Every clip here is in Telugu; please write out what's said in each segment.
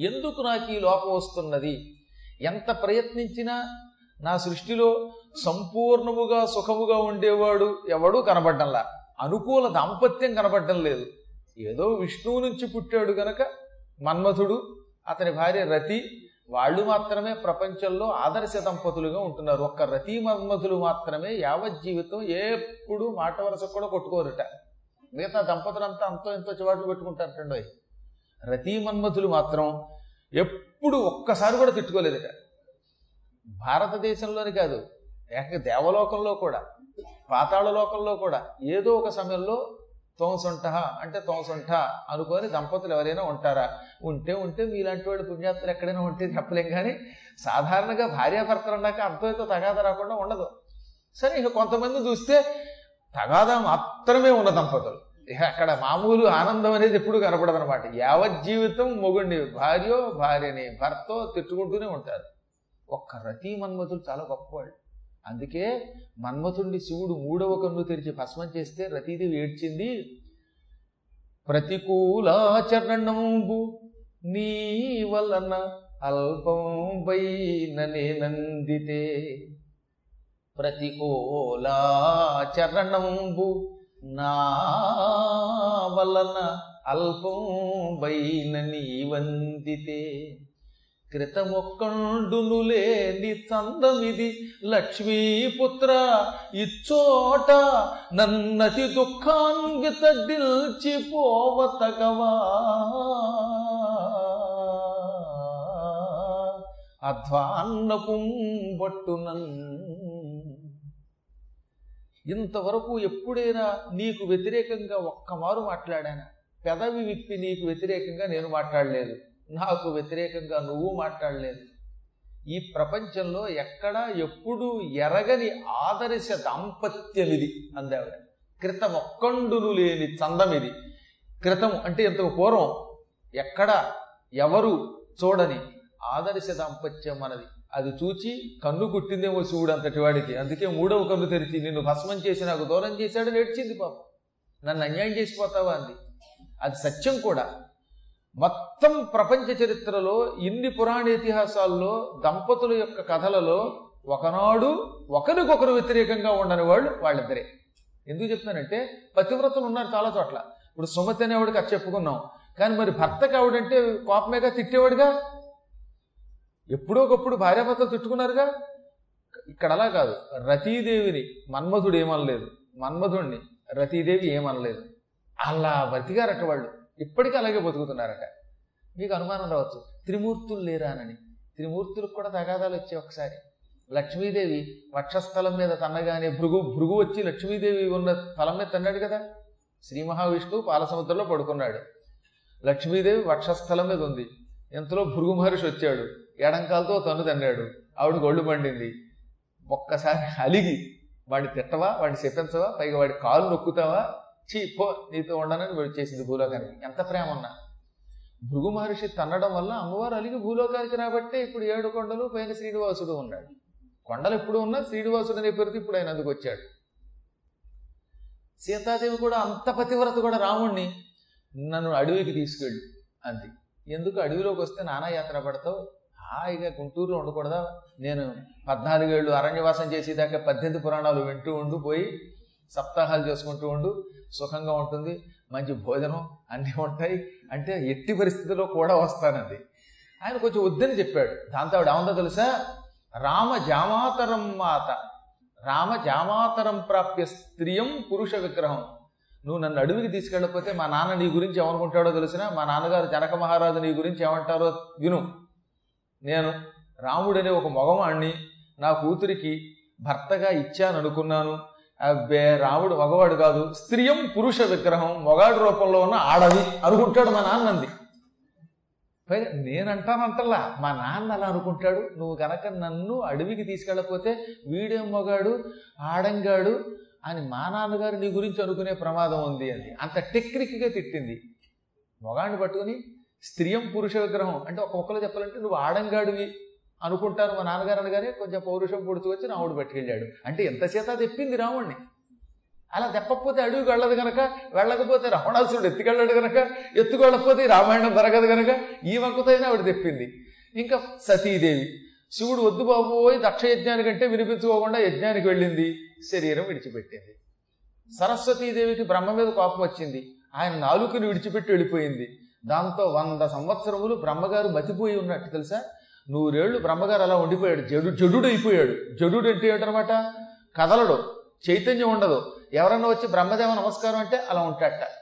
ఎందుకు నాకు ఈ లోపం వస్తున్నది? ఎంత ప్రయత్నించినా నా సృష్టిలో సంపూర్ణముగా సుఖముగా ఉండేవాడు ఎవడూ కనబడ్డంలా. అనుకూల దాంపత్యం కనబడడం లేదు. ఏదో విష్ణువు నుంచి పుట్టాడు గనక మన్మథుడు అతని భార్య రతి వాళ్ళు మాత్రమే ప్రపంచంలో ఆదర్శ దంపతులుగా ఉంటున్నారు. ఒక్క రతి మన్మథులు మాత్రమే యావత్ జీవితం ఎప్పుడు మాట వరస కూడా కొట్టుకోరుట. మిగతా దంపతులంతా అంతో ఎంతో చివాట్లు పెట్టుకుంటారటండి రతి మన్మథులు మాత్రం ఎప్పుడు ఒక్కసారి కూడా తిట్టుకోలేదట. భారతదేశంలోని కాదు ఏక దేవలోకంలో కూడా పాతాళ లోకంలో కూడా ఏదో ఒక సమయంలో తోంసొంట అంటే తోంసొంట అనుకొని దంపతులు ఎవరైనా ఉంటారా? ఉంటే ఉంటే మీలాంటి వాళ్ళు పుణ్యాత్తులు ఎక్కడైనా ఉంటే చెప్పలేం కానీ సాధారణంగా భార్యాభర్తలు అన్నాక అంతమైతే తగాదా రాకుండా ఉండదు. సరే ఇక కొంతమంది చూస్తే తగాదా మాత్రమే ఉన్న దంపతులు. ఇక అక్కడ మామూలు ఆనందం అనేది ఎప్పుడు కనపడదనమాట. యావజ్జీవితం యావత్ మొగుడిని భార్యో భార్యని భర్తో తిట్టుకుంటూనే ఉంటారు. ఒక్క రతి మన్మథుడు చాలా గొప్పవాళ్ళు అందుకే మన్మథుడిని శివుడు మూడవ కన్ను తెరిచి భస్మం చేస్తే రతీదేవి ఏడ్చింది ప్రతికూలాచరణంబు నీ వలన అల్పం నందితే ప్రతికూలాచరణంబు నా వలన అల్పం నీ వందితే క్రితమొక్కండును లేని చందమిది లక్ష్మీపుత్ర ఇచ్చోట నన్నతి దుఃఖాన్విత డిల్చిపోవతగవా అధ్వాన్నపుంబట్టునన్ ఇంతవరకు ఎప్పుడైనా నీకు వ్యతిరేకంగా ఒక్కమారు మాట్లాడానా? పెదవి విప్పి నీకు వ్యతిరేకంగా నేను మాట్లాడలేదు. నాకు వ్యతిరేకంగా నువ్వు మాట్లాడలేదు. ఈ ప్రపంచంలో ఎక్కడా ఎప్పుడూ ఎరగని ఆదర్శ దాంపత్యమిది అందావిడ. క్రితం ఒక్కండును లేని చందమిది. క్రితం అంటే ఇంతకు పూర్వం ఎక్కడ ఎవరు చూడని ఆదర్శ దాంపత్యం మనది అది చూచి కన్ను కుట్టిందేమో శివుడు అంతటి వాడికి. అందుకే మూడవ కన్ను తెరిచి నిన్ను భస్మం చేసి నాకు దూరం చేశాడు నేర్చింది పాపం. నన్ను అన్యాయం చేసిపోతావా అంది. అది సత్యం కూడా. మొత్తం ప్రపంచ చరిత్రలో ఇన్ని పురాణ ఇతిహాసాల్లో దంపతుల యొక్క కథలలో ఒకనాడు ఒకరికొకరు వ్యతిరేకంగా ఉండని వాళ్ళు వాళ్ళిద్దరే. ఎందుకు చెప్తున్నానంటే పతివ్రతలు ఉన్నారు చాలా చోట్ల. ఇప్పుడు సుమతి అనేవాడికి అది చెప్పుకున్నాం. కానీ మరి భర్తకి ఆవిడంటే కోపమేగా తిట్టేవాడుగా? ఎప్పుడో ఒకప్పుడు భార్యాభర్తలు తిట్టుకున్నారుగా? ఇక్కడ అలా కాదు. రతీదేవిని మన్మధుడు ఏమనలేదు. మన్మధుడిని రతీదేవి ఏమనలేదు. అలా బతికారట వాళ్ళు. ఇప్పటికీ అలాగే బతుకుతున్నారట. మీకు అనుమానం రావచ్చు. త్రిమూర్తులు లేరానని. త్రిమూర్తులకు కూడా తగాదాలు వచ్చాయి ఒకసారి. లక్ష్మీదేవి వక్షస్థలం మీద తన్నగానే భృగు భృగు వచ్చి లక్ష్మీదేవి ఉన్న స్థలం మీద తన్నాడు కదా? శ్రీ మహావిష్ణువు పాలసముద్రంలో పడుకున్నాడు. లక్ష్మీదేవి వక్షస్థలం మీద ఉంది. ఇంతలో భృగు మహర్షి వచ్చాడు. ఎడంకాలతో తన్ను తన్నాడు. ఆవిడ గొళ్ళు పండింది ఒక్కసారి అలిగి వాడిని తిట్టవా? వాడిని చెప్పించవా పైగా వాడి కాలు నొక్కుతావా? చీ పో నీతో ఉండనని వచ్చేసింది భూలోకానికి. ఎంత ప్రేమ ఉన్నా. భృగు మహర్షి తన్నడం వల్ల అమ్మవారు అలిగి భూలోకానికి రాబట్టే ఇప్పుడు ఏడు కొండలు పైన శ్రీనివాసుడు ఉన్నాడు. కొండలు ఎప్పుడు ఉన్నా శ్రీనివాసుడు అనే పేరుతో ఇప్పుడు ఆయన అందుకు వచ్చాడు. సీతాదేవి కూడా అంత పతివ్రత కూడా రాముణ్ణి నన్ను అడవికి తీసుకెళ్ళు అంది. ఎందుకు అడవిలోకి వస్తే నానా యాత్ర పడతావు? హాయిగా గుంటూరులో ఉండకూడదా? నేను పద్నాలుగేళ్ళు అరణ్యవాసం చేసేదాకా పద్దెనిమిది పురాణాలు వింటూ ఉండు పోయి సప్తాహాలు చేసుకుంటూ ఉండు సుఖంగా ఉంటుంది. మంచి భోజనం అన్నీ ఉంటాయి. అంటే ఎట్టి పరిస్థితుల్లో కూడా వస్తానండి ఆయన కొంచెం వద్దని చెప్పాడు. దాంతో ఆవిడ ఏమందో తెలుసా? రామ జామాతరం మాత రామ జామాతరం ప్రాప్య స్త్రియం పురుష విగ్రహం. నువ్వు నన్ను అడవికి తీసుకెళ్ళకపోతే మా నాన్న నీ గురించి ఏమనుకుంటాడో తెలిసిన మా నాన్నగారు జనక మహారాజు నీ గురించి ఏమంటారో విను. నేను రాముడనే ఒక మగవాణ్ణి నా కూతురికి భర్తగా ఇచ్చాను అనుకున్నాను అబ్బే రాముడు మగవాడు కాదు స్త్రీయం పురుష విగ్రహం మొగాడు రూపంలో ఉన్న ఆడది అనుకుంటాడు మా నాన్నంది పైగా నేనంటానంటల్లా మా నాన్న అలా అనుకుంటాడు? నువ్వు కనుక నన్ను అడవికి తీసుకెళ్ళకపోతే వీడేం మొగాడు? ఆడంగాడు? అని మా నాన్నగారు నీ గురించి అనుకునే ప్రమాదం ఉంది అని. అంత టెక్నిక్గా తిట్టింది. మొగాడిని పట్టుకుని స్త్రీయం పురుష విగ్రహం అంటే ఒక్కొక్కరు చెప్పాలంటే నువ్వు ఆడంగాడివి అనుకుంటాను మా నాన్నగారు అనగానే కొంచెం పౌరుషం పొడుచుకొచ్చి రాముడు పట్టుకెళ్ళాడు. అంటే ఎంతసేత తెప్పింది రాముడిని అలా తెప్పకపోతే అడుగు వెళ్ళదు గనక వెళ్ళకపోతే రావణాసురుడు ఎత్తుకెళ్ళాడు గనక ఎత్తుకెళ్ళకపోతే రామాయణం దొరకదు గనక ఈ వంకతో అయినా ఆవిడ తెప్పింది. ఇంకా సతీదేవి శివుడు వద్దు బాబోయ్ దక్ష యజ్ఞానికంటే వినిపించుకోకుండా యజ్ఞానికి వెళ్ళింది. శరీరం విడిచిపెట్టింది. సరస్వతీదేవికి బ్రహ్మ మీద కోపం వచ్చింది. ఆయన నాలుకని విడిచిపెట్టి వెళ్ళిపోయింది. దాంతో వంద సంవత్సరములు బ్రహ్మగారు మతిపోయి ఉన్నట్టు తెలుసా? నూరేళ్ళు బ్రహ్మగారు అలా ఉండిపోయాడు. జడు జడుడు అయిపోయాడు జడుడు అంటే ఏంటనమాట కదలడు. చైతన్యం ఉండదు. ఎవరన్నా వచ్చి బ్రహ్మదేవ నమస్కారం అంటే అలా ఉంటాడట.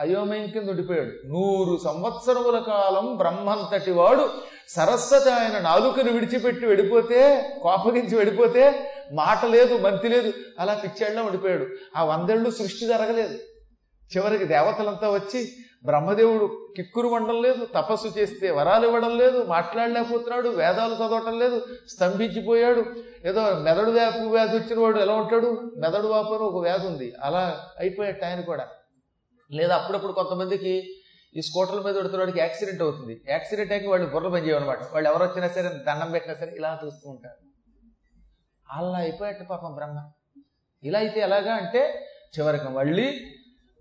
అయోమయం కింద ఉండిపోయాడు. నూరు సంవత్సరముల కాలం బ్రహ్మంతటి వాడు సరస్వతి ఆయన నాలుకను విడిచిపెట్టి వెళ్ళిపోతే కోపగించి వెళ్ళిపోతే మాట లేదు మంతి లేదు అలా పిచ్చాడులో ఉండిపోయాడు. ఆ వందేళ్ళు సృష్టి జరగలేదు. చివరికి దేవతలంతా వచ్చి బ్రహ్మదేవుడు కిక్కురు వండడం లేదు తపస్సు చేస్తే వరాలు ఇవ్వడం లేదు మాట్లాడలేకపోతున్నాడు వేదాలు చదవటం లేదు స్తంభించిపోయాడు. ఏదో మెదడు వ్యాపు వ్యాధి వచ్చిన వాడు ఎలా ఉంటాడు? మెదడు వాపు ఒక వ్యాధి ఉంది. అలా అయిపోయాడు ఆయన కూడా. లేదా అప్పుడప్పుడు కొంతమందికి ఈ స్కూటర్ల మీద పెడుతున్నవాడికి యాక్సిడెంట్ అవుతుంది. యాక్సిడెంట్ అయ్యి వాళ్ళు బుర్ర పని చేయమన్నమాట. వాళ్ళు ఎవరు వచ్చినా సరే దండం పెట్టినా సరే ఇలా చూస్తూ ఉంటారు. అలా అయిపోయాడు పాపం బ్రహ్మ. ఇలా అయితే ఎలాగా అంటే చివరికి మళ్ళీ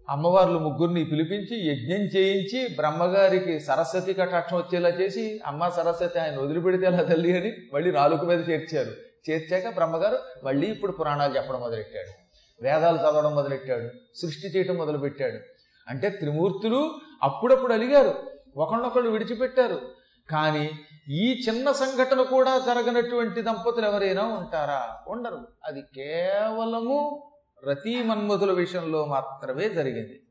అమ్మవార్లు ముగ్గురిని పిలిపించి యజ్ఞం చేయించి బ్రహ్మగారికి సరస్వతి కటాక్షం వచ్చేలా చేసి అమ్మ సరస్వతి ఆయన వదిలిపెడితే అలా తల్లి అని మళ్ళీ నాలుగు మీద చేర్చారు. చేర్చాక బ్రహ్మగారు మళ్ళీ ఇప్పుడు పురాణాలు చెప్పడం మొదలెట్టాడు. వేదాలు చదవడం మొదలెట్టాడు సృష్టి చేయటం మొదలుపెట్టాడు. అంటే త్రిమూర్తులు అప్పుడప్పుడు అలిగారు ఒకళ్ళొకళ్ళు విడిచిపెట్టారు. కానీ ఈ చిన్న సంఘటన కూడా జరగనటువంటి దంపతులు ఎవరైనా ఉంటారా? ఉండరు. అది కేవలము రతీ మన్మధుల విషయంలో మాత్రమే జరిగింది.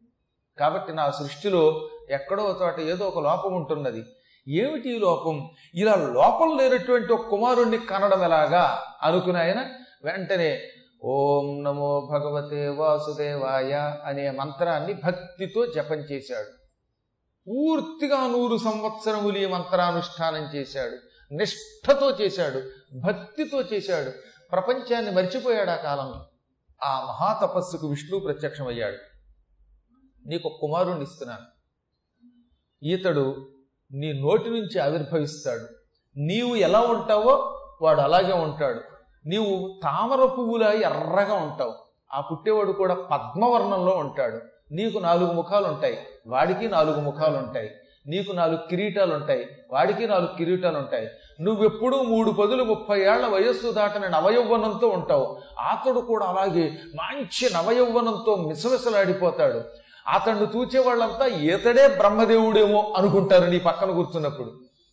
కాబట్టి నా సృష్టిలో ఎక్కడో చోట ఏదో ఒక లోపం ఉంటున్నది. ఏమిటి లోపం? ఇలా లోపం లేనటువంటి ఒక కుమారుణ్ణి కనడం ఎలాగా? అనుకుని ఆయన వెంటనే ఓం నమో భగవతే వాసుదేవాయ అనే మంత్రాన్ని భక్తితో జపం చేశాడు. పూర్తిగా నూరు సంవత్సరములు ఈ మంత్రానుష్ఠానం చేశాడు. నిష్ఠతో చేశాడు. భక్తితో చేశాడు. ప్రపంచాన్ని మర్చిపోయాడు ఆ కాలంలో. ఆ మహాతపస్సుకు విష్ణు ప్రత్యక్షమయ్యాడు. నీకు కుమారుణ్ణి ఇస్తున్నాను. ఈతడు నీ నోటి నుంచి ఆవిర్భవిస్తాడు. నీవు ఎలా ఉంటావో వాడు అలాగే ఉంటాడు. నీవు తామర పువ్వులా ఎర్రగా ఉంటావు. ఆ పుట్టేవాడు కూడా పద్మవర్ణంలో ఉంటాడు. నీకు నాలుగు ముఖాలు ఉంటాయి వాడికి నాలుగు ముఖాలు ఉంటాయి నీకు నాలుగు కిరీటాలు ఉంటాయి వాడికి నాలుగు కిరీటాలు ఉంటాయి నువ్వెప్పుడూ మూడు పదులు ముప్పై ఏళ్ళ వయస్సు దాటిన నవయౌవనంతో ఉంటావు. అతడు కూడా అలాగే మంచి నవయౌవనంతో మిసమిసలాడిపోతాడు. అతన్ని చూచే వాళ్ళంతా ఈతడే బ్రహ్మదేవుడేమో అనుకుంటారు నీ పక్కన కూర్చున్నప్పుడు.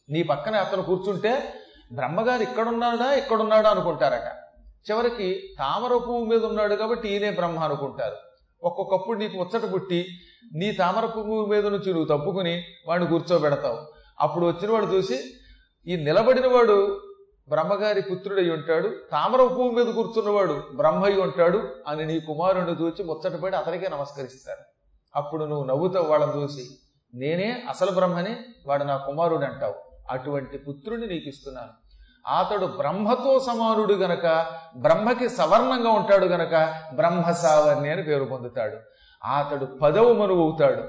నీ పక్కన అతను కూర్చుంటే బ్రహ్మగారు ఇక్కడున్నాడా ఇక్కడున్నాడా అనుకుంటారట. చివరికి తామర పువ్వు మీద ఉన్నాడు కాబట్టి ఈయనే బ్రహ్మ అనుకుంటారు. ఒక్కొక్కప్పుడు నీకు ముచ్చట పుట్టి నీ తామర పువ్వు మీద నుంచి నువ్వు తప్పుకుని వాడిని కూర్చోబెడతావు. అప్పుడు వచ్చిన వాడు చూసి ఈ నిలబడిన వాడు బ్రహ్మగారి పుత్రుడై ఉంటాడు తామర పువ్వు మీద కూర్చున్నవాడు బ్రహ్మయ్య ఉంటాడు అని నీ కుమారుని చూచి ముచ్చటపడి అతనికే నమస్కరిస్తారు. అప్పుడు నువ్వు నవ్వుతావు వాళ్ళని చూసి నేనే అసలు బ్రహ్మని వాడు నా కుమారుడు అంటావు. అటువంటి పుత్రుని నీకు ఇస్తున్నాను. అతడు బ్రహ్మతో సమానుడు గనక బ్రహ్మకి సవర్ణంగా ఉంటాడు గనక బ్రహ్మ సావర్ణి అని పేరు పొందుతాడు. అతడు పదవ మనువు అవుతాడు.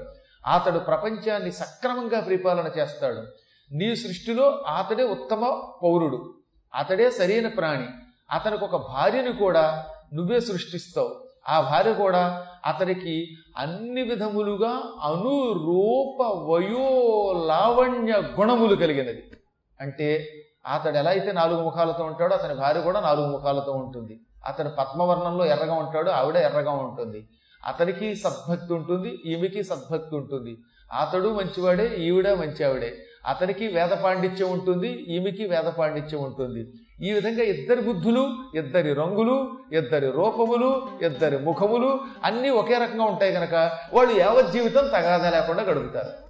అతడు ప్రపంచాన్ని సక్రమంగా పరిపాలన చేస్తాడు. నీ సృష్టిలో అతడే ఉత్తమ పౌరుడు. అతడే సరైన ప్రాణి. అతనికి ఒక భార్యని కూడా నువ్వే సృష్టిస్తావు. ఆ భార్య కూడా అతనికి అన్ని విధములుగా అనురూప వయో లావణ్య గుణములు కలిగినది. అంటే అతడు ఎలా అయితే నాలుగు ముఖాలతో ఉంటాడో అతని భార్య కూడా నాలుగు ముఖాలతో ఉంటుంది. అతడు పద్మవర్ణంలో ఎర్రగా ఉంటాడు ఆవిడ ఎర్రగా ఉంటుంది. అతనికి సద్భక్తి ఉంటుంది ఈమెకి సద్భక్తి ఉంటుంది. అతడు మంచివాడే ఈవిడ మంచి ఆవిడే అతనికి వేద పాండిత్యం ఉంటుంది ఈమెకి వేద పాండిత్యం ఉంటుంది. ఈ విధంగా ఇద్దరి బుద్ధులు ఇద్దరి రంగులు ఇద్దరి రూపములు ఇద్దరి ముఖములు అన్నీ ఒకే రకంగా ఉంటాయి కనుక వాళ్ళు యావత్ జీవితం తగాదా లేకుండా గడుపుతారు.